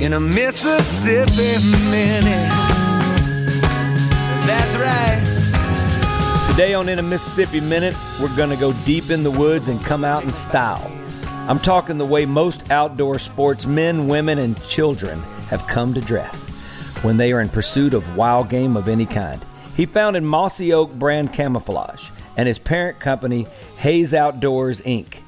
in a Mississippi minute. That's right. Today on In a Mississippi Minute, we're going to go deep in the woods and come out in style. I'm talking the way most outdoor sports men, women, and children have come to dress when they are in pursuit of wild game of any kind. He founded Mossy Oak Brand Camouflage and his parent company, Haas Outdoors Inc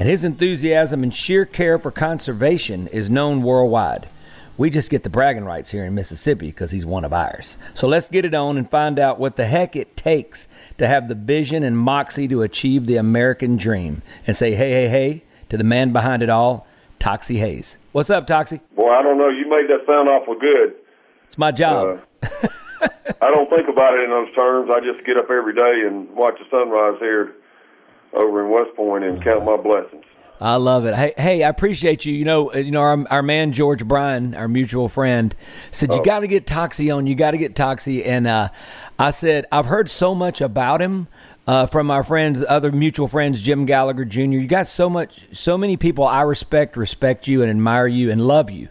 and his enthusiasm and sheer care for conservation is known worldwide. We just get the bragging rights here in Mississippi because he's one of ours. So let's get it on and find out what the heck it takes to have the vision and moxie to achieve the American dream and say, hey, hey, hey, to the man behind it all, Toxey Haas. What's up, Toxey? Boy, I don't know. You made that sound awful good. It's my job. Uh, I don't think about it in those terms. I just get up every day and watch the sunrise here over in West Point and count my blessings. I love it. Hey, hey, I appreciate you. You know, uh, you know, our, our man George Bryan, our mutual friend, said you Oh. got to get Toxey on. You got to get Toxey, and uh, I said I've heard so much about him uh, from our friends, other mutual friends, Jim Gallagher Jr. You got so much, so many people I respect, respect you, and admire you, and love you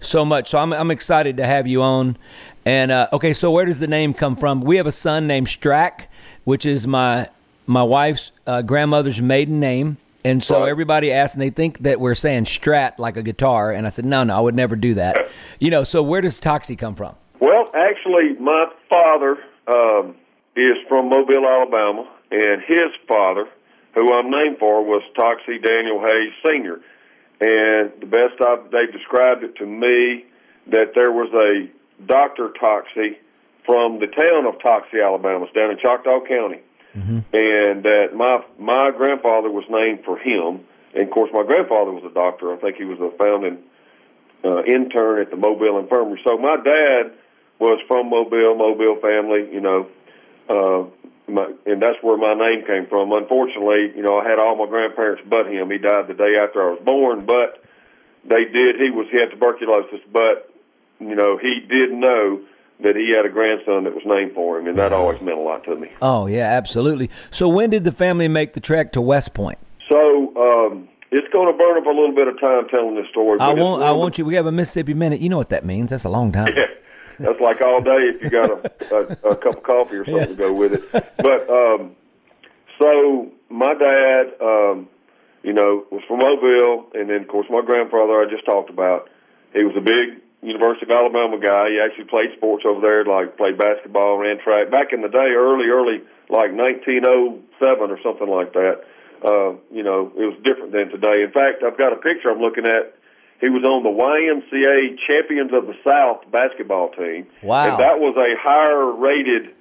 so much. So I'm I'm excited to have you on. And uh, okay, so where does the name come from? We have a son named Strack, which is my my wife's uh, grandmother's maiden name. And so Right. everybody asks, and they think that we're saying Strat like a guitar. And I said, no, no, I would never do that. You know, so where does Toxey come from? Well, actually, my father um, is from Mobile, Alabama, and his father, who I'm named for, was Toxey Daniel Haas Sr. And the best I've, they've described it to me that there was a Dr. Toxey from the town of Toxey, Alabama, it's down in Choctaw County. And that my my grandfather was named for him. And of course, my grandfather was a doctor. I think he was a founding uh, intern at the Mobile Infirmary. So my dad was from Mobile, Mobile family, you know, uh, my, and that's where my name came from. Unfortunately, you know, I had all my grandparents but him. He died the day after I was born, but they did. He was he had tuberculosis, but you know, he did know that he had a grandson that was named for him, and that always meant a lot to me. Oh, yeah, absolutely. So when did the family make the trek to West Point? So um, it's going to burn up a little bit of time telling this story. I want, I want you. We have a Mississippi minute. You know what that means? That's a long time. Yeah, that's like all day if you got a, a, a cup of coffee or something to go with it. But um, so my dad, um, you know, was from Mobile, and then of course my grandfather I just talked about. He was a big University of Alabama guy. He actually played sports over there, like played basketball, ran track. Back in the day, early, early, like 1907 or something like that. Uh, you know, it was different than today. In fact, I've got a picture I'm looking at. He was on the YMCA Champions of the South basketball team. Wow. And that was a higher rated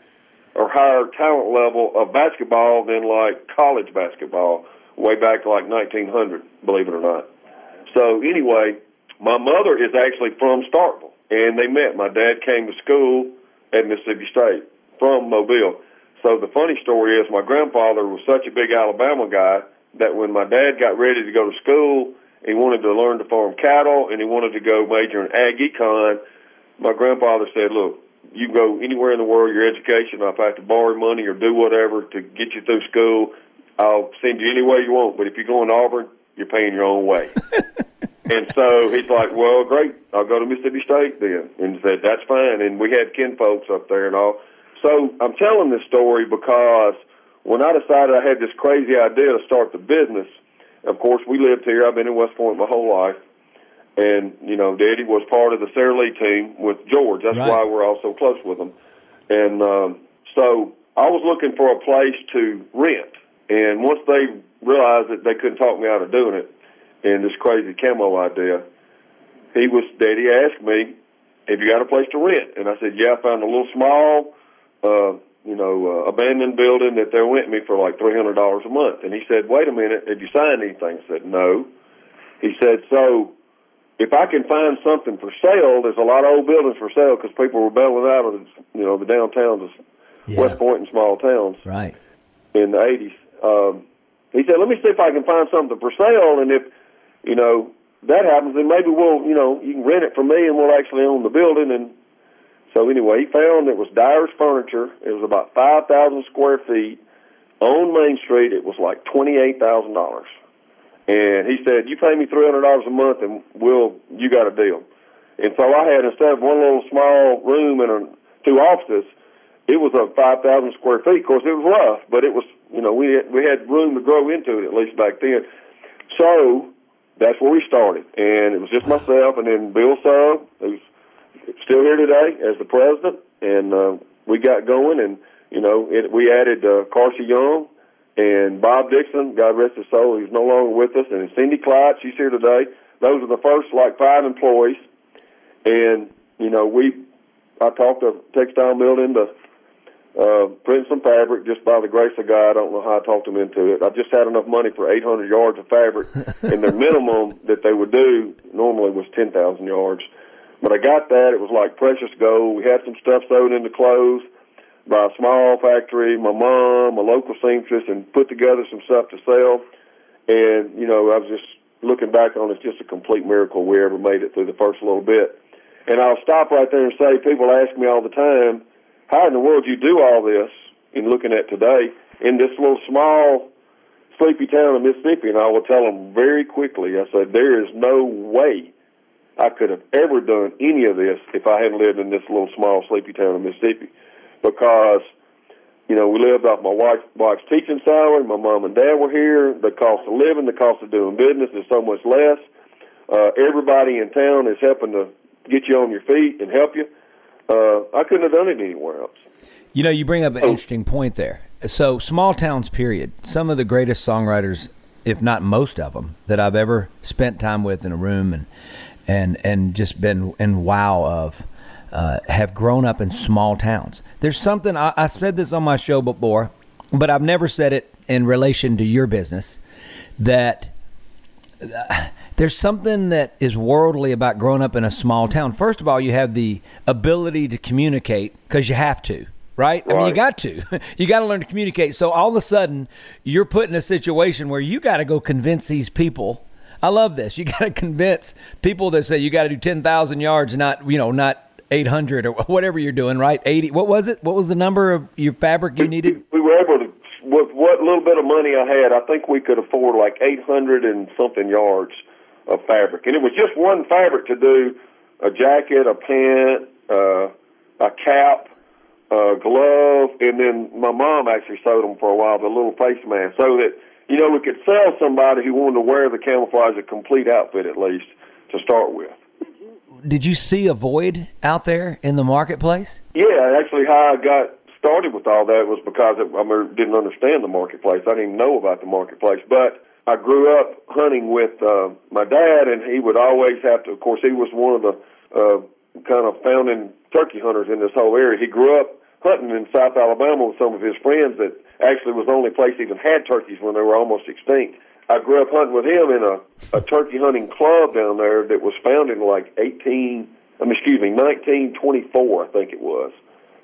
or higher talent level of basketball than like college basketball way back to like 1900, believe it or not. So anyway, my mother is actually from Starkville, and they met. My dad came to school at Mississippi State from Mobile. So the funny story is, my grandfather was such a big Alabama guy that when my dad got ready to go to school, he wanted to learn to farm cattle, and he wanted to go major in ag econ. My grandfather said, "Look, you go anywhere in the world, your education. If I have to borrow money or do whatever to get you through school, I'll send you any way you want. But if you're going to Auburn, you're paying your own way." And so he's like, well, great. I'll go to Mississippi State then. And he said, that's fine. And we had kin folks up there and all. So I'm telling this story because when I decided I had this crazy idea to start the business, of course, we lived here. I've been in West Point my whole life. and you know, Daddy was part of the Sara Lee team with George. That's Right. why we're all so close with them. And um, so I was looking for a place to rent. And once they realized that they couldn't talk me out of doing it, and this crazy camo idea, he was Daddy asked me, "Have you got a place to rent?" And I said, "Yeah, I found a little small, uh, you know, uh, abandoned building that they rent me for like three hundred dollars a month." And he said, "Wait a minute, have you signed anything?" I said, "No." He said, "So." If I can find something for sale, there's a lot of old buildings for sale because people were bailing out of the, you know, the downtowns of Yeah. West Point and small towns Right. in the 80s. Um, he said, "Let me see if I can find something for sale, and if you know that happens, then maybe we'll, you know, you can rent it from me, and we'll actually own the building." And so anyway, he found it was Dyer's Furniture. It was about 5,000 square feet on Main Street. It was like twenty-eight thousand dollars, and he said, "You pay me three hundred dollars a month, and we'll you got a deal." And so I had instead of one little small room and a, two offices, it was a five thousand square feet. Of course, it was rough, but it was you know we had, we had room to grow into it at least back then. So that's where we started, and it was just myself and then Bill Sugg, who's still here today as the president, and uh, we got going, and you know it, we added uh, Carsha Young and Bob Dixon, God rest his soul, he's no longer with us, and Cindy Clyde, she's here today. Those are the first like five employees, and you know we I talked a textile mill into uh, printing some fabric just by the grace of God. I don't know how I talked them into it. I just had enough money for 800 yards of fabric, and their minimum that they would do normally was 10,000 yards. But I got that. It was like precious gold. We had some stuff sewed into clothes by a small factory, my mom, a local seamstress, and put together some stuff to sell. And, you know, I was just looking back on it, it's just a complete miracle we ever made it through the first little bit. And I'll stop right there and say, people ask me all the time, how in the world you do all this, in looking at today, in this little small, sleepy town of Mississippi? And I will tell them very quickly, I said, there is no way I could have ever done any of this if I hadn't lived in this little small, sleepy town of Mississippi. Because, you know, we lived off my wife, wife's teaching salary. My mom and dad were here. The cost of living, the cost of doing business is so much less. Uh, everybody in town is helping to get you on your feet and help you. Uh, I couldn't have done it anywhere else. You know, you bring up an Oh. interesting point there. So, small towns, period. Some of the greatest songwriters, if not most of them, that I've ever spent time with in a room and and and just been in wow of, uh, have grown up in small towns. There's something I, I said this on my show before, but I've never said it in relation to your business. That there's something that is worldly about growing up in a small town. First of all, you have the ability to communicate because you have to, right? I mean, you got to. you got to learn to communicate. So all of a sudden, you're put in a situation where you got to go convince these people. I love this. You got to convince people that say you got to do 10,000 yards, not, you know, not 800 or whatever you're doing, right? 80. What was it? What was the number of your fabric you needed? We were able to, with what little bit of money I had, I think we could afford like 800 and something yards of fabric. And it was just one fabric to do a jacket, a pant, uh, a cap, a glove, and then my mom actually sewed them for a while, the little face mask, so that, you know, we could sell somebody who wanted to wear the camouflage a complete outfit at least to start with. Did you see a void out there in the marketplace? Yeah, actually, how I got started with all that was because I didn't understand the marketplace. I didn't even know about the marketplace. But I grew up hunting with uh, my dad, and he would always have to. Of course, he was one of the uh, kind of founding turkey hunters in this whole area. He grew up hunting in South Alabama with some of his friends that actually was the only place even had turkeys when they were almost extinct. I grew up hunting with him in a, a turkey hunting club down there that was founded in like 18, I mean, excuse me, 1924, I think it was.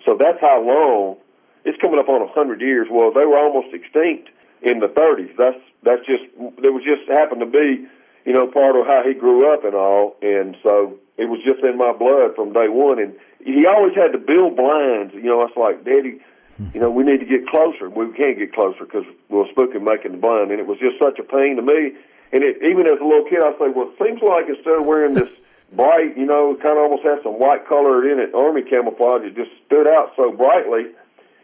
So that's how long. It's coming up on a hundred years. Well, they were almost extinct in the 30s. That's that's just there was just happened to be, you know, part of how he grew up and all, and so it was just in my blood from day one. And he always had to build blinds. You know, it's like, Daddy, you know, we need to get closer. We can't get closer because we'll spook him making the blind. And it was just such a pain to me. And it, even as a little kid, I say, well, it seems like instead of wearing this bright, you know, kind of almost has some white color in it, army camouflage, it just stood out so brightly.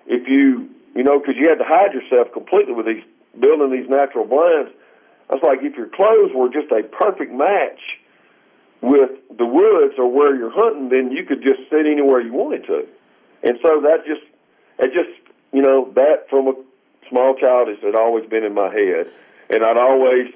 If you, you know, because you had to hide yourself completely with these building these natural blinds. I was like, if your clothes were just a perfect match with the woods or where you're hunting, then you could just sit anywhere you wanted to. And so that just, it just, you know, that from a small child has had always been in my head. And I'd always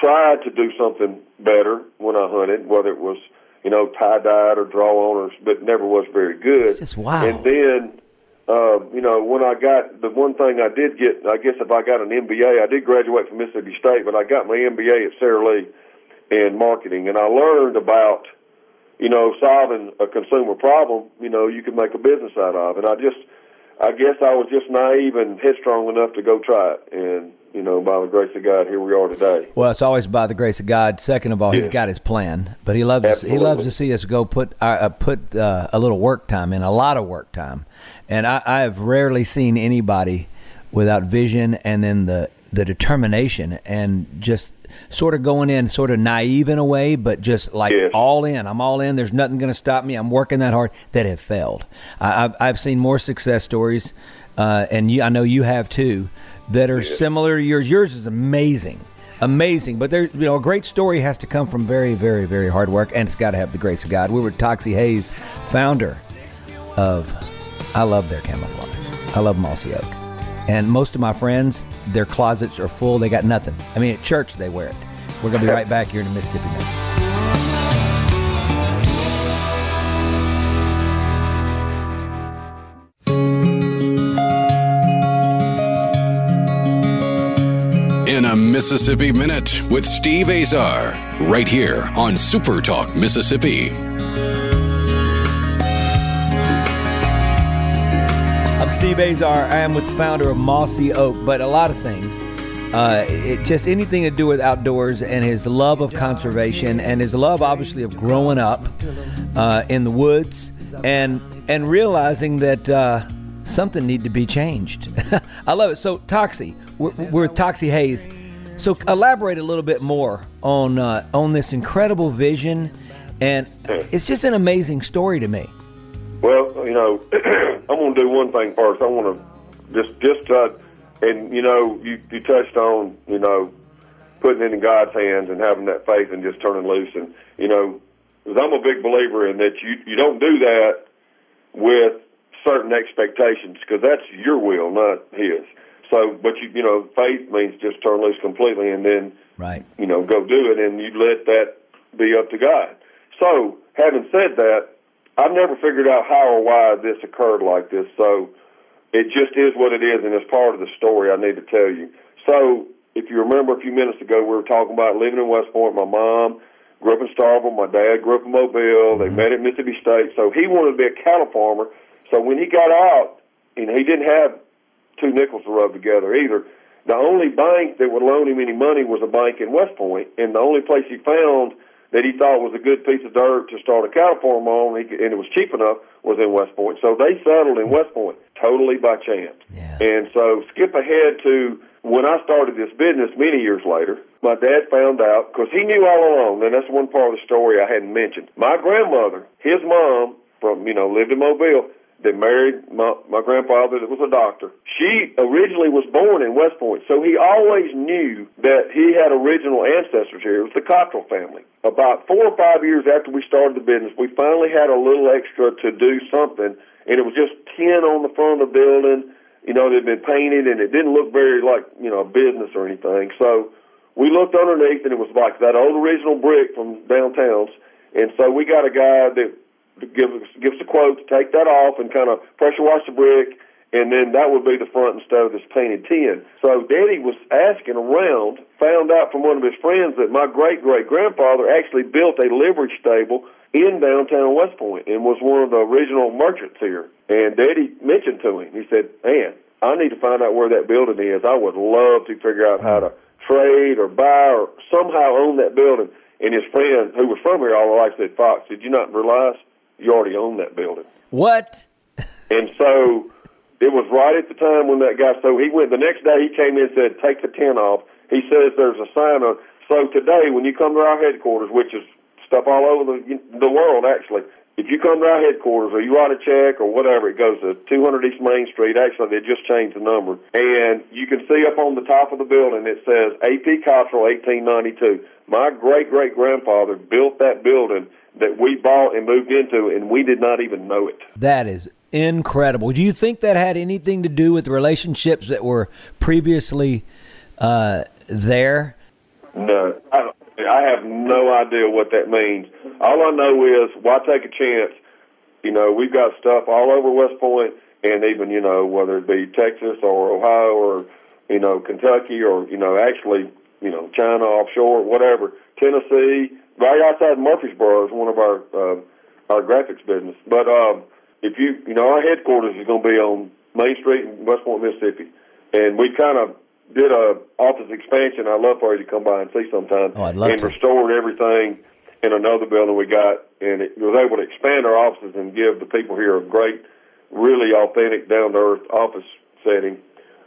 tried to do something better when I hunted, whether it was, you know, tie dyed or draw on, or, but never was very good. It's just wow. And then, uh, you know, when I got the one thing I did get, I guess if I got an MBA, I did graduate from Mississippi State, but I got my MBA at Sara Lee in marketing, and I learned about, you know, solving a consumer problem. You know, you can make a business out of, and I just, I guess I was just naive and headstrong enough to go try it, and you know, by the grace of God, here we are today. Well, it's always by the grace of God. Second of all, yeah. He's got His plan, but He loves He loves to see us go put uh, uh, put uh, a little work time in, a lot of work time, and I, I have rarely seen anybody without vision and then the the determination and just sort of going in sort of naive in a way, but just like yes. all in. I'm all in. There's nothing going to stop me. I'm working that hard that have failed. I, have I've seen more success stories, uh, and you, I know you have too, that are yes. similar to yours. Yours is amazing. Amazing, but there's you know a great story has to come from very, very, very hard work, and it's got to have the grace of God. We were Toxey Haas, founder of I love their camouflage. I love Mossy Oak. And most of my friends, their closets are full. They got nothing. I mean, at church, they wear it. We're going to be right back here in the Mississippi Minute. Mississippi Minute with Steve Azar, right here on Super Talk Mississippi. I'm Steve Azar. I am with the founder of Mossy Oak, but a lot of things. Uh, it, just anything to do with outdoors and his love of conservation and his love, obviously, of growing up uh, in the woods and and realizing that uh, something needed to be changed. I love it. So, Toxey, we're, we're Toxey Haas. So, elaborate a little bit more on uh, on this incredible vision, and it's just an amazing story to me. Well, you know, I'm going to do one thing first. I want to just just uh, and you know, you you touched on you know putting it in God's hands and having that faith and just turning loose and you know, because I'm a big believer in that you you don't do that with certain expectations because that's your will, not His. So, but you you know, faith means just turn loose completely and then right, you know, go do it and you let that be up to God. So, having said that, I've never figured out how or why this occurred like this. So it just is what it is, and it's part of the story I need to tell you. So if you remember a few minutes ago, we were talking about living in West Point. My mom grew up in Starkville. My dad grew up in Mobile. They mm-hmm. met at Mississippi State. So he wanted to be a cattle farmer. So when he got out, and he didn't have two nickels to rub together either, the only bank that would loan him any money was a bank in West Point, and the only place he found – that he thought was a good piece of dirt to start a cattle farm on, and it was cheap enough, was in West Point. So they settled in West Point totally by chance. Yeah. And so skip ahead to when I started this business many years later. My dad found out because he knew all along, and that's one part of the story I hadn't mentioned. My grandmother, his mom, from you know lived in Mobile that married my, my grandfather that was a doctor. She originally was born in West Point, so he always knew that he had original ancestors here. It was the Cottrell family. About four or five years after we started the business, we finally had a little extra to do something, and it was just tin on the front of the building. You know, it had been painted, and it didn't look very like you know a business or anything. So we looked underneath, and it was like that old original brick from downtowns. And so we got a guy that give us give us a quote to take that off and kind of pressure wash the brick, and then that would be the front instead of this painted tin. So Daddy was asking around, found out from one of his friends that my great great grandfather actually built a livery stable in downtown West Point and was one of the original merchants here. And Daddy mentioned to him, he said, "Man, I need to find out where that building is. I would love to figure out how to trade or buy or somehow own that building." And his friend, who was from here all the life, said, "Fox, did you not realize you already own that building. What? and so it was right at the time when that guy. So he went the next day. He came in and said, "Take the tent off." He says there's a sign on. So today, when you come to our headquarters, which is stuff all over the the world, actually, if you come to our headquarters or you write a check or whatever, it goes to 200 East Main Street. Actually, they just changed the number. And you can see up on the top of the building, it says AP Cottrell 1892. My great great grandfather built that building that we bought and moved into, and we did not even know it. That is incredible. Do you think that had anything to do with relationships that were previously uh, there? No, I, I have no idea what that means. All I know is why take a chance? You know, we've got stuff all over West Point, and even you know whether it be Texas or Ohio or you know Kentucky or you know actually you know China offshore, whatever, Tennessee, right outside Murfreesboro is one of our uh, our graphics business. But um, if you you know our headquarters is going to be on Main Street in West Point, Mississippi, and we kind of did a office expansion. I'd love for you to come by and see sometime. Oh, I'd love and to. restored everything in another building we got, and it was able to expand our offices and give the people here a great, really authentic, down to earth office setting.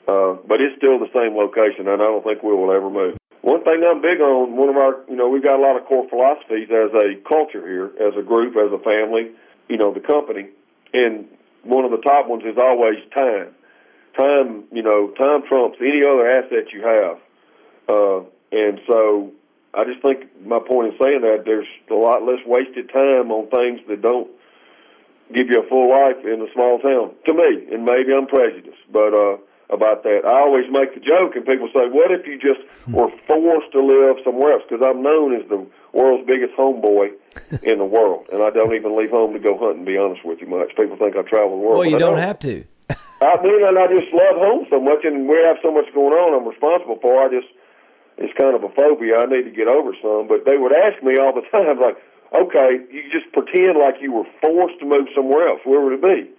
Uh, but it's still the same location, and I don't think we will ever move. One thing I'm big on, one of our, you know, we've got a lot of core philosophies as a culture here, as a group, as a family, you know, the company, and one of the top ones is always time time, you know, time trumps any other asset you have. Uh, and so I just think my point in saying that there's a lot less wasted time on things that don't give you a full life in a small town. To me, and maybe I'm prejudiced, but uh, about that, I always make the joke, and people say, "What if you just hmm. were forced to live somewhere else?" Because I'm known as the world's biggest homeboy in the world, and I don't even leave home to go hunting. To be honest with you, much people think I travel the world. Well, you I don't have to. I mean, and I just love home so much, and we have so much going on. I'm responsible for. I just it's kind of a phobia I need to get over some. But they would ask me all the time, like, "Okay, you just pretend like you were forced to move somewhere else. Where would it be?"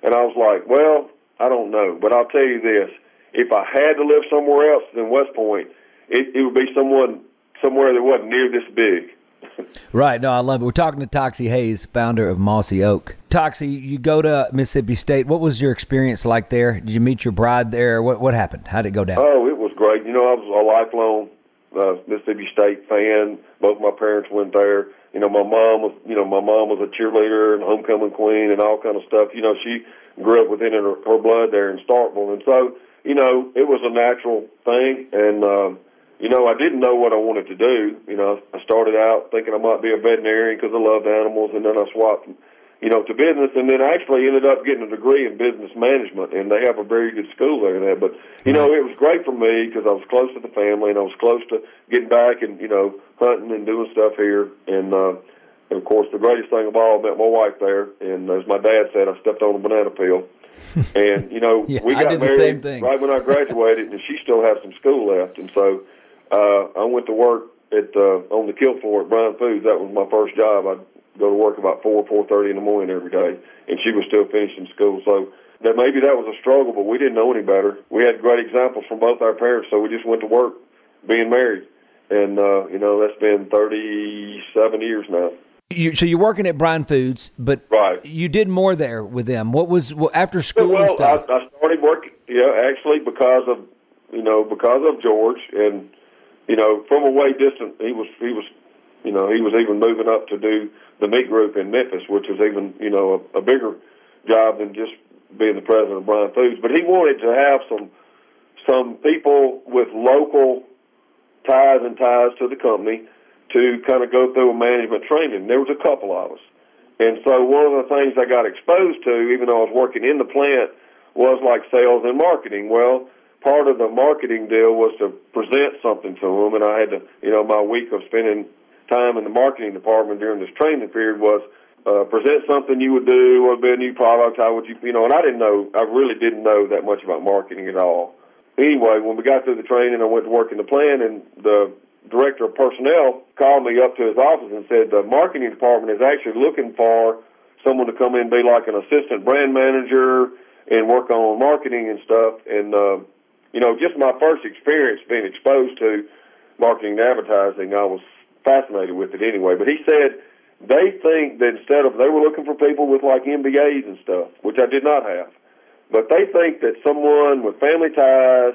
And I was like, "Well, I don't know, but I'll tell you this: if I had to live somewhere else than West Point, it, it would be someone somewhere that wasn't near this big." Right. No, I love it. We're talking to Toxey Haas, founder of Mossy Oak. Toxey, you go to Mississippi State. What was your experience like there? Did you meet your bride there? What what happened? How did it go down? Oh, it was great. You know, I was a lifelong uh, Mississippi State fan. Both my parents went there. You know, my mom was, you know, my mom was a cheerleader and homecoming queen and all kind of stuff. You know, she grew up within her, her blood there in Starkville, and so, you know, it was a natural thing. And um, you know, I didn't know what I wanted to do. You know, I started out thinking I might be a veterinarian because I loved animals, and then I swapped, you know, to business, and then actually ended up getting a degree in business management, and they have a very good school there. There, but you know, it was great for me because I was close to the family, and I was close to getting back and you know hunting and doing stuff here, and. uh and of course, the greatest thing of all, I met my wife there, and as my dad said, I stepped on a banana peel. and you know, Yeah, we I got married same thing. right when I graduated, and she still has some school left. And so uh, I went to work at uh, on the kill floor at Bryan Foods. That was my first job. I'd go to work about four four thirty in the morning every day, and she was still finishing school. So that maybe that was a struggle, but we didn't know any better. We had great examples from both our parents, so we just went to work, being married, and uh, you know that's been thirty seven years now. You, so you're working at Bryan Foods, but Right. you did more there with them. What was well, after school and Well, I. I started working, yeah, actually because of, you know, because of George, and you know, from a way distant, he was, he was, you know, he was even moving up to do the meat group in Memphis, which was even, you know, a, a bigger job than just being the president of Bryan Foods. But he wanted to have some, some people with local ties and ties to the company to kind of go through a management training. There was a couple of us. And so one of the things I got exposed to, even though I was working in the plant, was like sales and marketing. Well, part of the marketing deal was to present something to them, and I had to, you know, my week of spending time in the marketing department during this training period was uh, present something you would do, what would be a new product, how would you, you know, and I didn't know, I really didn't know that much about marketing at all. Anyway, when we got through the training, I went to work in the plant, and the director of personnel called me up to his office and said the marketing department is actually looking for someone to come in and be like an assistant brand manager and work on marketing and stuff. And uh, you know, just my first experience being exposed to marketing and advertising, I was fascinated with it anyway. But he said they think that instead of they were looking for people with like MBAs and stuff, which I did not have, but they think that someone with family ties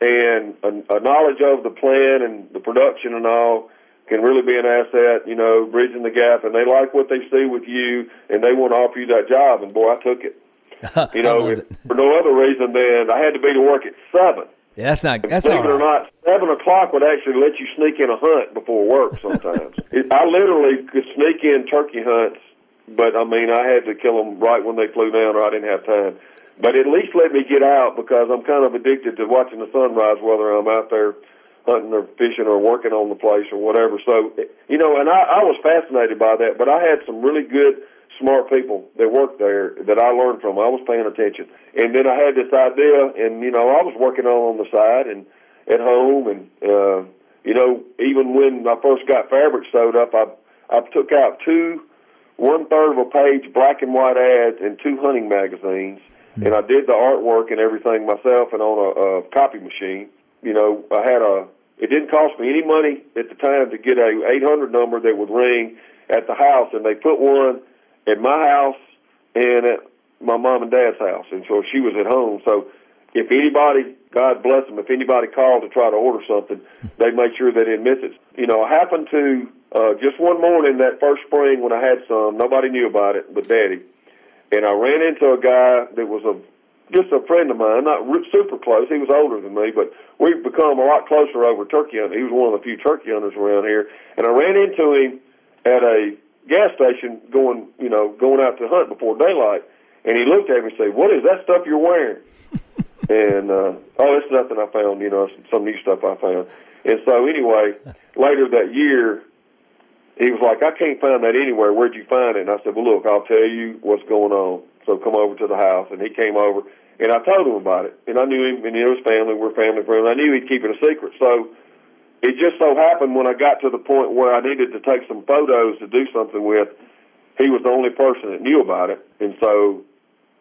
and a, a knowledge of the plan and the production and all can really be an asset, you know, bridging the gap, and they like what they see with you, and they want to offer you that job. And boy, I took it. You know, for no other reason than I had to be to work at seven. Yeah, that's not. That's Believe it or not, seven o'clock would actually let you sneak in a hunt before work. Sometimes it, I literally could sneak in turkey hunts, but I mean I had to kill them right when they flew down, or I didn't have time. But at least let me get out because I'm kind of addicted to watching the sunrise, whether I'm out there hunting or fishing or working on the place or whatever. So you know, and I, I was fascinated by that. But I had some really good smart people that worked there that I learned from. I was paying attention, and then I had this idea, and you know, I was working on on the side and at home, and uh, you know, even when I first got fabric sewed up, I I took out two one third of a page black and white ads in two hunting magazines, and I did the artwork and everything myself and on a, a copy machine. You know, I had a. It didn't cost me any money at the time to get a 800 number that would ring at the house, and they put one at my house and at my mom and dad's house, and so she was at home. So if anybody, God bless them, if anybody called to try to order something, they made sure they didn't miss it. You know, I happened to uh, just one morning that first spring when I had some, nobody knew about it but Daddy, and I ran into a guy that was a just a friend of mine, not super close. He was older than me, but we've become a lot closer over turkey hunting. He was one of the few turkey hunters around here, and I ran into him at a gas station going, you know, going out to hunt before daylight. And he looked at me and said, "What is that stuff you're wearing?" and uh, oh, it's nothing I found, you know, some new stuff I found. And so anyway, later that year, he was like, "I can't find that anywhere. Where'd you find it?" And I said, "Well, look, I'll tell you what's going on. So come over to the house." And he came over, and I told him about it. And I knew him, and he was family. We're family friends. I knew he'd keep it a secret. So it just so happened when I got to the point where I needed to take some photos to do something with, he was the only person that knew about it, and so,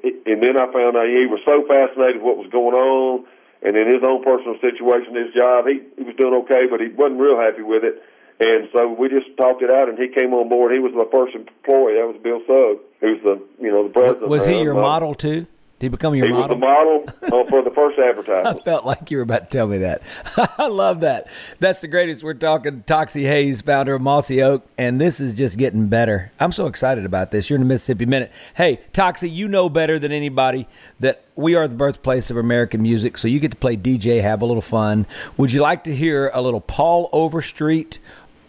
and then I found out he was so fascinated with what was going on, and in his own personal situation, his job, he he was doing okay, but he wasn't real happy with it, and so we just talked it out, and he came on board. He was my first employee. That was Bill Sugg, who's the you know the president. Was he your Uh, model too? He become your He was model? the model uh, for the first advertisement. I felt like you were about to tell me that. I love that. That's the greatest. We're talking Toxey Haas, founder of Mossy Oak, and this is just getting better. I'm so excited about this. You're in the Mississippi Minute. Hey, Toxey, you know better than anybody that we are the birthplace of American music, so you get to play DJ, have a little fun. Would you like to hear a little Paul Overstreet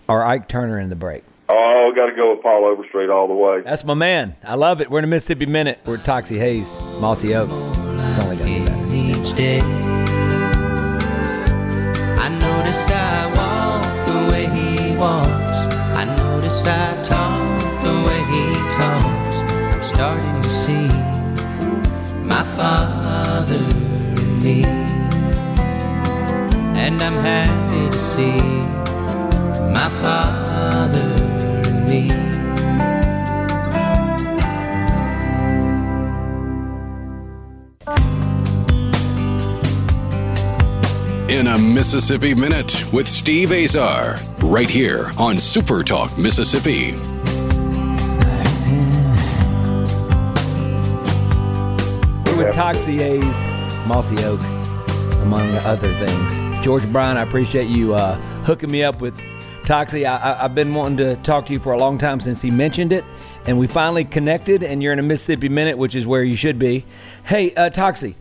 or Ike Turner in the break? Oh, got to go with Paul Overstreet all the way. That's my man. I love it. We're in the Mississippi Minute. We're at Toxey Haas, Mossy Oak. It's only going to get better. each day. I notice I walk the way he walks. I notice I talk the way he talks. I'm starting to see my father in me. And I'm happy to see my father in me. In a Mississippi Minute with Steve Azar, right here on Super Talk Mississippi. We're with Toxey Haas, Mossy Oak, among other things. George Bryan, I appreciate you uh, hooking me up with Toxey. I, I've been wanting to talk to you for a long time since he mentioned it, and we finally connected, and you're in a Mississippi Minute, which is where you should be. Hey, uh, Toxey,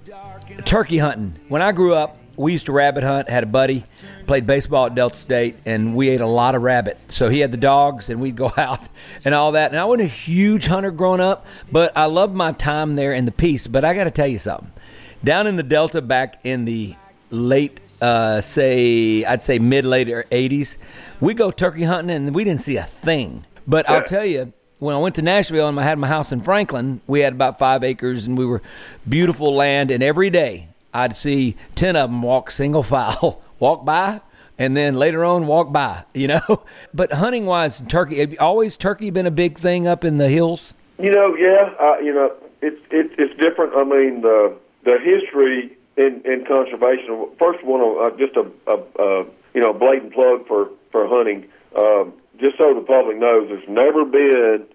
turkey hunting. When I grew up, we used to rabbit hunt, had a buddy, played baseball at Delta State, and we ate a lot of rabbit. So he had the dogs, and we'd go out and all that. And I wasn't a huge hunter growing up, but I loved my time there and the peace. But I got to tell you something. Down in the Delta back in the late, uh, say, I'd say mid late 80s, we go turkey hunting, and we didn't see a thing. But I'll tell you, when I went to Nashville and I had my house in Franklin, we had about five acres and we were beautiful land. And every day I'd see 10 of them walk single file, walk by, and then later on walk by, you know? But hunting wise, turkey, always turkey been a big thing up in the hills? You know, yeah, uh, you know, it's it, it's different. I mean, the the history in, in conservation. First one, uh, just a, a, a you know blatant plug for for hunting. Um, just so the public knows, there's never been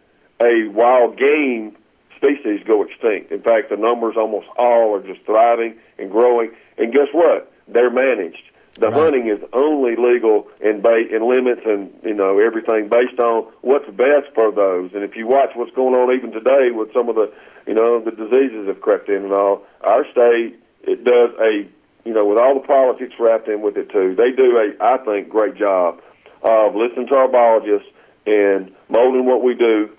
a wild game species go extinct. In fact, the numbers almost all are just thriving and growing. And guess what? They're managed. The Right. hunting is only legal in bait and limits and you know everything based on what's best for those. And if you watch what's going on even today with some of the you know the diseases have crept in and all, our state it does a you know with all the politics wrapped in with it too. They do a I think great job of listening to our biologists and molding what we do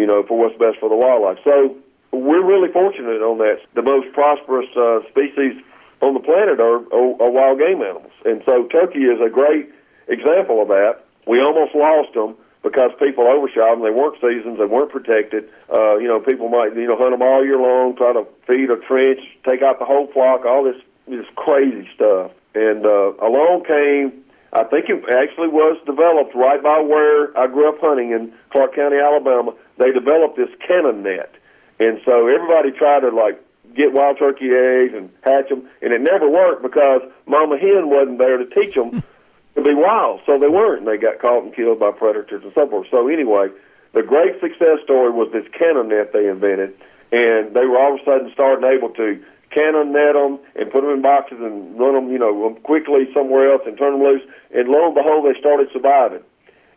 you know, for what's best for the wildlife. So we're really fortunate on that. The most prosperous uh, species on the planet are, are, are wild game animals, and so turkey is a great example of that. We almost lost them because people overshot them. They weren't seasons. They weren't protected. Uh, you know, people might you know hunt them all year long, try to feed a trench, take out the whole flock, all this this crazy stuff. And uh, along came I think it actually was developed right by where I grew up hunting in Clarke County, Alabama. They developed this cannon net, and so everybody tried to like get wild turkey eggs and hatch them, and it never worked because Mama Hen wasn't there to teach them to be wild, so they weren't. They got caught and killed by predators and so forth. So anyway, the great success story was this cannon net they invented, and they were all of a sudden starting able to cannon net them and put them in boxes and run them, you know, quickly somewhere else and turn them loose. And lo and behold, they started surviving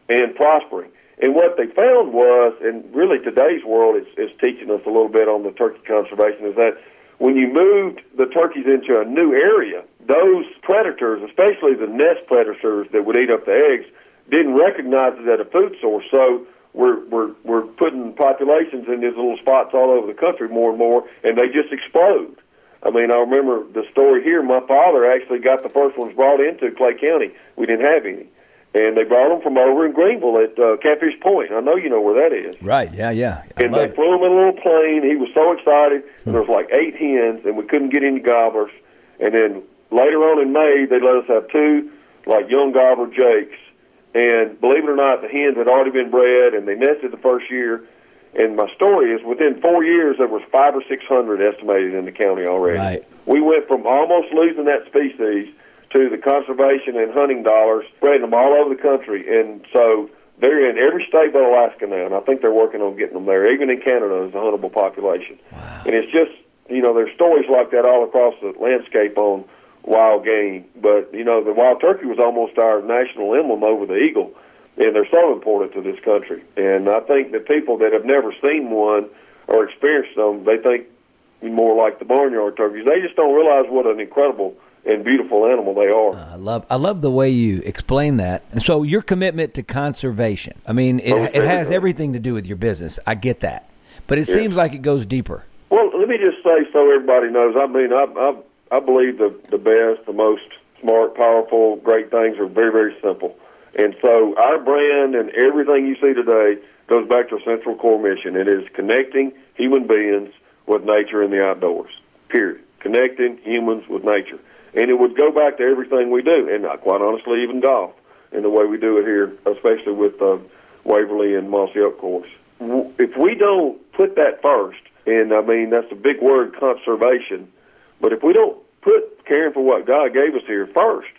and prospering. And what they found was, and really today's world is, is teaching us a little bit on the turkey conservation, is that when you moved the turkeys into a new area, those predators, especially the nest predators that would eat up the eggs, didn't recognize it as a food source. So we're we're we're putting populations in these little spots all over the country more and more, and they just explode. I mean, I remember the story here. My father actually got the first ones brought into Clay County. We didn't have any, and they brought them from over in Greenville at uh, Catfish Point. I know you know where that is. Right. Yeah. Yeah. I And they it. flew him in a little plane. He was so excited. And there was like eight hens, and we couldn't get any gobblers. And then later on in May, they let us have two like young gobbler jakes. And believe it or not, the hens had already been bred, and they nested the first year. And my story is, within four years, there was five or six hundred estimated in the county already. Right. We went from almost losing that species to the conservation and hunting dollars, spreading them all over the country. And so they're in every state but Alaska now, and I think they're working on getting them there. Even in Canada, there's a huntable population. And it's just, you know, there's stories like that all across the landscape on wild game. But, you know, the wild turkey was almost our national emblem over the eagle, and they're so important to this country. And I think that people that have never seen one or experienced them, they think more like the barnyard turkeys. They just don't realize what an incredible and beautiful animal they are. I love I love the way you explain that. So your commitment to conservation. I mean, it Most it has everything to do with your business. I get that. But it seems like it goes deeper. Well, let me just say so everybody knows. I mean, I I, I believe the the best, the most smart, powerful, great things are very very simple. And so our brand and everything you see today goes back to a central core mission. It is connecting human beings with nature and the outdoors. Period. Connecting humans with nature, and it would go back to everything we do, and uh, quite honestly, even golf, and the way we do it here, especially with uh, Waverly and Mossy Oak course. If we don't put that first, and I mean that's a big word, conservation, but if we don't put caring for what God gave us here first,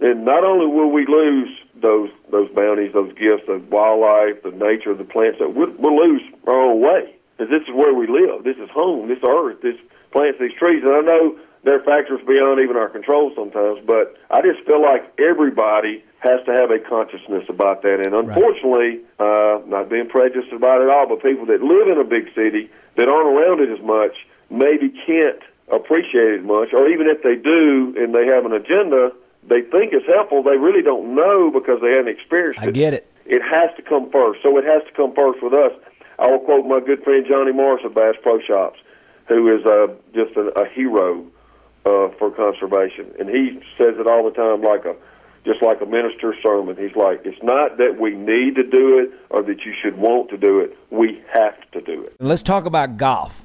then not only will we lose those those bounties, those gifts, the wildlife, the nature, the plants, that we'll, we'll lose our own way. Because this is where we live. This is home. This earth. This plants, these trees. And I know there are factors beyond even our control sometimes, but I just feel like everybody has to have a consciousness about that. And unfortunately, uh, not being prejudiced about it all, but people that live in a big city that aren't around it as much maybe can't appreciate it much, or even if they do and they have an agenda, they think it's helpful. They really don't know because they haven't experienced it. I get it. It has to come first. So it has to come first with us. I will quote my good friend Johnny Morris of Bass Pro Shops, who is uh, just a, a hero uh, for conservation, and he says it all the time, like a just like a minister's sermon. He's like, it's not that we need to do it or that you should want to do it. We have to do it. And let's talk about golf.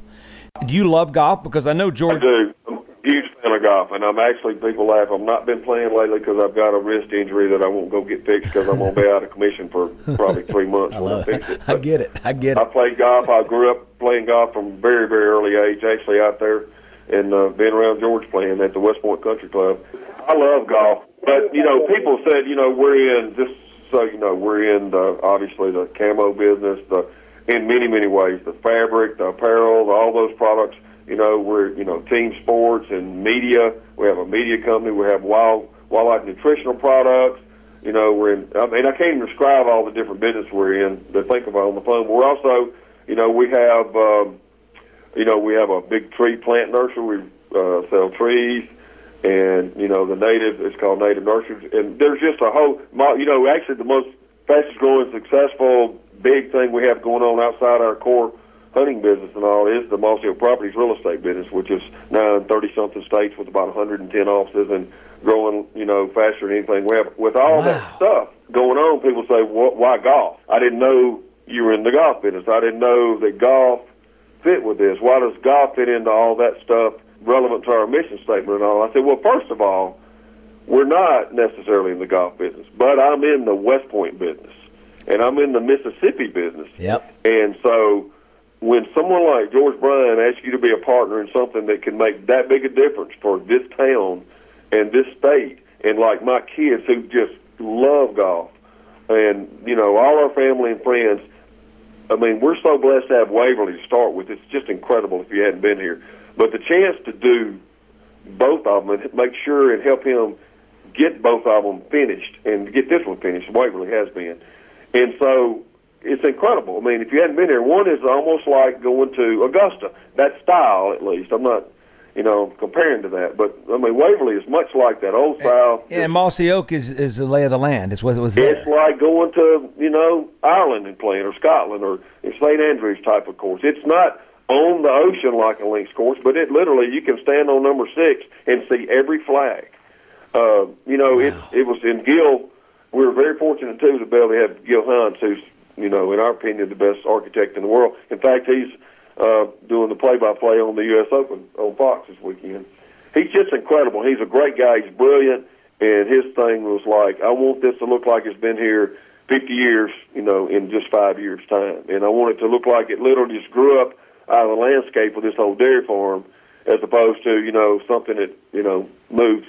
Do you love golf? Because I know I George. do. I'm a huge fan of golf, and I'm actually people laugh. I've not been playing lately because I've got a wrist injury that I won't go get fixed because I'm going to be out of commission for probably three months I when I fix it. I get it. I get it. I played golf. I grew up playing golf from a very, very early age. Actually, out there and uh, being around George playing at the West Point Country Club. I love golf, but you know, people said, you know, we're in just so you know, we're in the obviously the camo business, the in many, many ways, the fabric, the apparel, all those products. You know, we're you know team sports and media. We have a media company. We have wild wildlife nutritional products. You know, we're in. I mean, I can't even describe all the different business we're in to think about on the phone. But we're also, you know, we have, um, you know, we have a big tree plant nursery. We uh, sell trees, and you know, the native. It's called Native Nurseries, and there's just a whole. You know, actually, the most fastest growing, successful, big thing we have going on outside our core hunting business and all is the Mossy Oak Properties real estate business, which is now in 30 something states with about 110 offices and growing, you know, faster than anything we have. With all wow. that stuff going on, people say, well, why golf? I didn't know you were in the golf business. I didn't know that golf fit with this. Why does golf fit into all that stuff relevant to our mission statement and all? I said, well, first of all, we're not necessarily in the golf business, but I'm in the West Point business and I'm in the Mississippi business. Yep. And so when someone like George Bryan asks you to be a partner in something that can make that big a difference for this town and this state, and like my kids who just love golf, and you know all our family and friends. I mean, we're so blessed to have Waverly to start with. It's just incredible if you hadn't been here. But the chance to do both of them and make sure and help him get both of them finished and get this one finished, Waverly has been. And so it's incredible. I mean, if you hadn't been here, one is almost like going to Augusta. That style, at least. I'm not, you know, comparing to that, but I mean, Waverly is much like that old style. Yeah, and Mossy Oak is is the lay of the land. It's what it was there. It's like going to you know Ireland and playing, or Scotland, or St Andrews type of course. It's not on the ocean like a links course, but it literally you can stand on number six and see every flag. Uh, you know, wow. it it was in Gil. We were very fortunate too to be able to have Gil Hanse, who's you know, in our opinion, the best architect in the world. In fact, he's uh, doing the play-by-play on the U.S. Open on Fox this weekend. He's just incredible. He's a great guy. He's brilliant, and his thing was like, I want this to look like it's been here 50 years, you know, in just five years' time, and I want it to look like it literally just grew up out of the landscape of this whole dairy farm, as opposed to you know something that you know moved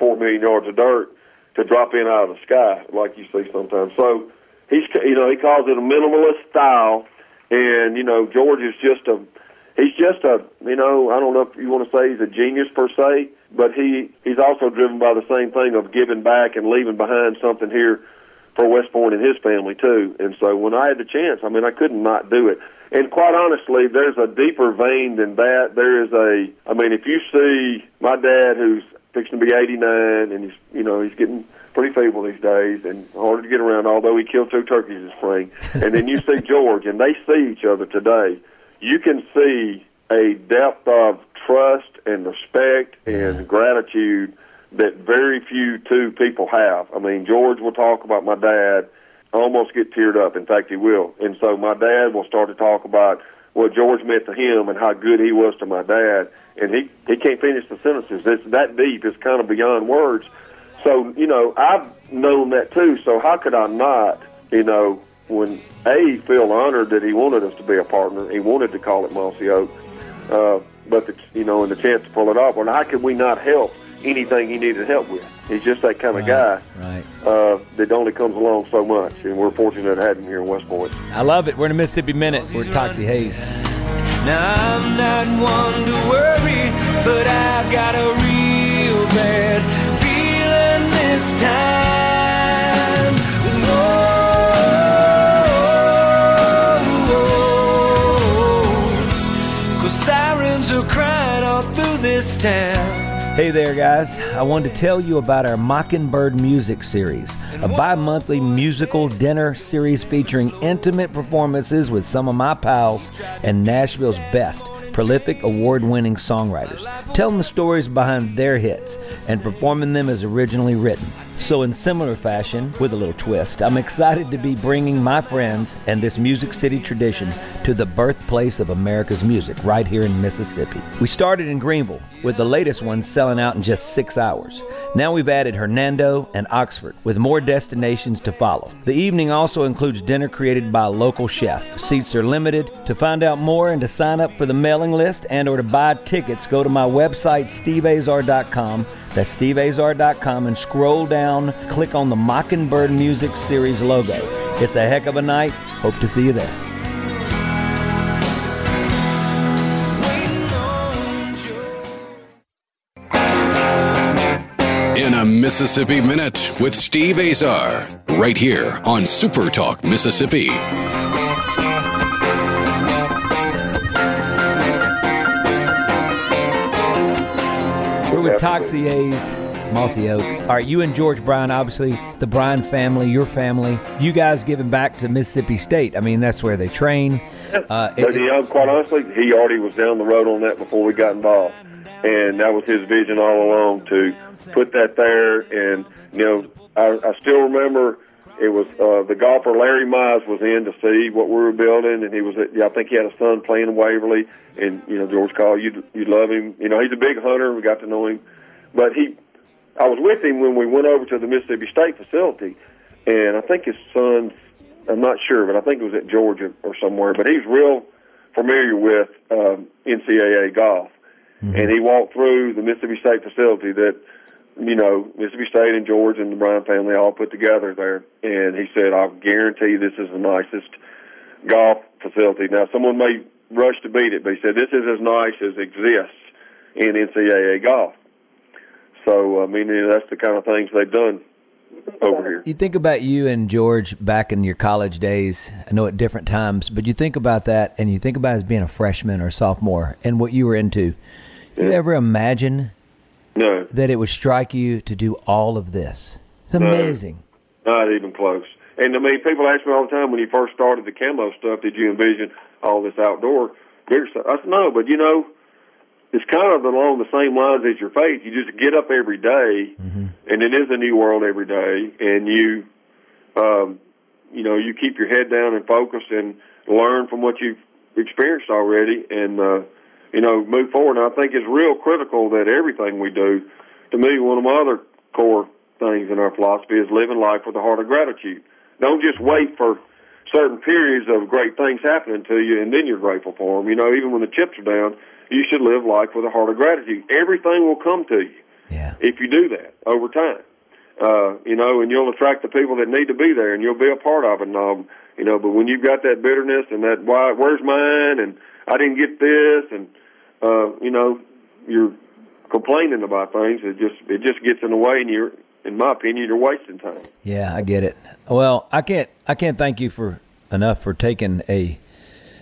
four million yards of dirt to drop in out of the sky like you see sometimes. So he's you know he calls it a minimalist style, and you know George is just a he's just a you know I don't know if you want to say he's a genius per se, but he he's also driven by the same thing of giving back and leaving behind something here for West Point and his family too. And so when I had the chance, I mean I couldn't not do it. And quite honestly, there's a deeper vein than that. There is a I mean if you see my dad who's fixing to be 89 and he's you know he's getting pretty feeble these days and harder to get around, although he killed two turkeys this spring. and then you see George, and they see each other today. You can see a depth of trust and respect and gratitude that very few two people have. I mean, George will talk about my dad, almost get teared up. In fact, he will. And so my dad will start to talk about what George meant to him and how good he was to my dad. And he he can't finish the sentences. It's that deep. It's kind of beyond words. So, you know, I've known that too. So how could I not, you know, when A, feel honored that he wanted us to be a partner, he wanted to call it Mossy Oak, uh, but, the, you know, and the chance to pull it off, well, how could we not help anything he needed help with? He's just that kind of guy right. Uh, that only comes along so much, and we're fortunate to have him here in West Point. I love it. We're in a Mississippi Minute. We're Toxey Haas. Now I'm not one to worry, but I've got a real bad feeling this time. Cause sirens are crying all through this town. Hey there, guys. I wanted to tell you about our Mockingbird Music Series, a bi monthly musical dinner series featuring intimate performances with some of my pals and Nashville's best prolific award winning songwriters, telling the stories behind their hits and performing them as originally written. So, in similar fashion, with a little twist, I'm excited to be bringing my friends and this Music City tradition to the birthplace of America's music right here in Mississippi. We started in Greenville, with the latest one selling out in just six hours. Now we've added Hernando and Oxford, with more destinations to follow. The evening also includes dinner created by a local chef. Seats are limited. To find out more and to sign up for the mailing list and or to buy tickets, go to my website, steveazar.com. That's steveazar.com and scroll down, click on the Mockingbird Music Series logo. It's a heck of a night. Hope to see you there. In a Mississippi Minute with Steve Azar, right here on Super Talk Mississippi. With Toxey Haas, Mossy Oak. All right, you and George Bryan, obviously the Bryan family, your family. You guys giving back to Mississippi State. I mean, that's where they train. Uh, but, you know, quite honestly, he already was down the road on that before we got involved, and that was his vision all along to put that there. And you know, I, I still remember it was uh, the golfer Larry Mize was in to see what we were building, and he was. At, yeah, I think he had a son playing in Waverly, and you know George called you. You love him. You know he's a big hunter. We got to know him, but he. I was with him when we went over to the Mississippi State facility, and I think his son's. I'm not sure, but I think it was at Georgia or somewhere. But he's real familiar with um, NCAA golf, and he walked through the Mississippi State facility that you know, Mississippi State and George and the Bryan family all put together there. And he said, I guarantee this is the nicest golf facility. Now, someone may rush to beat it, but he said, this is as nice as exists in NCAA golf. So, I mean, that's the kind of things they've done over here. You think about you and George back in your college days. I know at different times, but you think about that, and you think about as being a freshman or sophomore and what you were into. You ever imagine No, that it would strike you to do all of this? It's amazing. not even close. And I mean, people ask me all the time when you first started the camo stuff, did you envision all this outdoor bigger stuff? I said, no, but you know, it's kind of along the same lines as your faith. You just get up every day, and it is a new world every day, and you, um, you know, you keep your head down and focused and learn from what you've experienced already, and uh, you know, move forward. And I think it's real critical that everything we do. To me, one of my other core things in our philosophy is living life with a heart of gratitude. Don't just wait for certain periods of great things happening to you and then you're grateful for them. You know, even when the chips are down, you should live life with a heart of gratitude. Everything will come to you Yeah. if you do that over time. Uh, you know, and you'll attract the people that need to be there, and you'll be a part of it. And, um, you know, but when you've got that bitterness and that why, where's mine, and I didn't get this, and uh, you know, you're complaining about things. It just it just gets in the way, and you're, in my opinion, you're wasting time. Yeah, I get it. Well, I can't I can't thank you for enough for taking a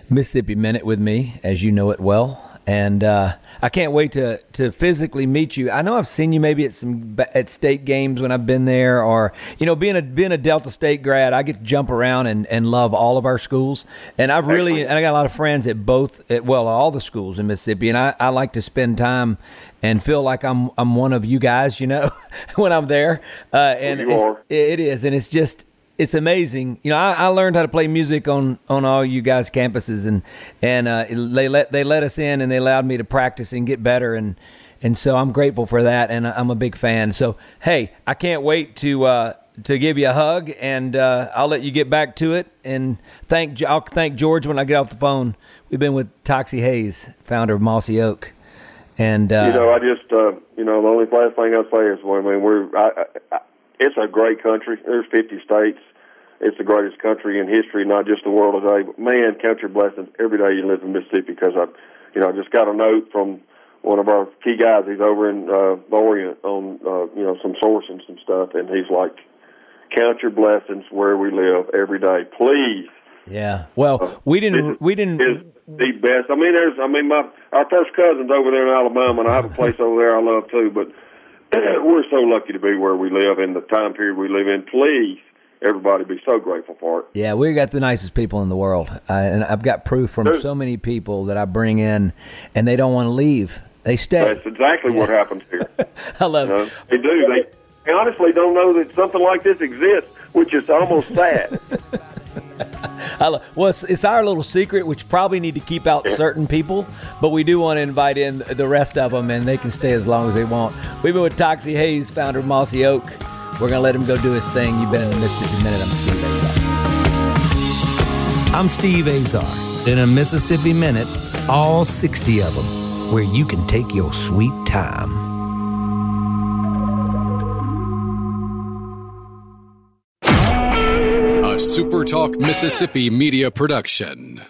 Mississippi minute with me, as you know it well. And uh, I can't wait to, to physically meet you. I know I've seen you maybe at some at state games when I've been there, or you know, being a being a Delta State grad, I get to jump around and, and love all of our schools. And I've really and I got a lot of friends at both, at, well, all the schools in Mississippi, and I, I like to spend time and feel like I'm I'm one of you guys, you know, when I'm there. Uh, and you it's- are. it is, and it's just it's amazing. You know, I, I learned how to play music on on all you guys' campuses, and and uh, they let they let us in, and they allowed me to practice and get better, and and so I'm grateful for that, and I'm a big fan. So hey, I can't wait to. Uh, to give you a hug, and uh, I'll let you get back to it. And thank I'll thank George when I get off the phone. We've been with Toxey Haas, founder of Mossy Oak, and uh, you know, I just, uh, you know, the only last thing I'll say is, well, I mean, we're, I, I, it's a great country. There's 50 states. It's the greatest country in history, not just the world today. But man, count your blessings every day you live in Mississippi. Because I, you know, I just got a note from one of our key guys. He's over in uh, the Orient on, uh, you know, some source and some stuff, and he's like, count your blessings where we live every day, please. yeah. Well, we didn't we didn't is the best. I mean, there's, I mean, my our first cousin's over there in Alabama, and I have a place over there I love too. But we're so lucky to be where we live in the time period we live in. Please, everybody, be so grateful for it. Yeah, we got the nicest people in the world, uh, and I've got proof from Dude. so many people that I bring in, and they don't want to leave. They stay. That's exactly what happens here. I love You know, it. they do. They, they honestly don't know that something like this exists, which is almost sad. I love, well, it's, it's our little secret, which probably need to keep out certain people, but we do want to invite in the rest of them, and they can stay as long as they want. We've been with Toxey Haas, founder of Mossy Oak. We're gonna let him go do his thing. You've been in the Mississippi Minute. I'm Steve Azar. I'm Steve Azar. In a Mississippi Minute, all 60 of them, where you can take your sweet time. A SuperTalk Mississippi media production.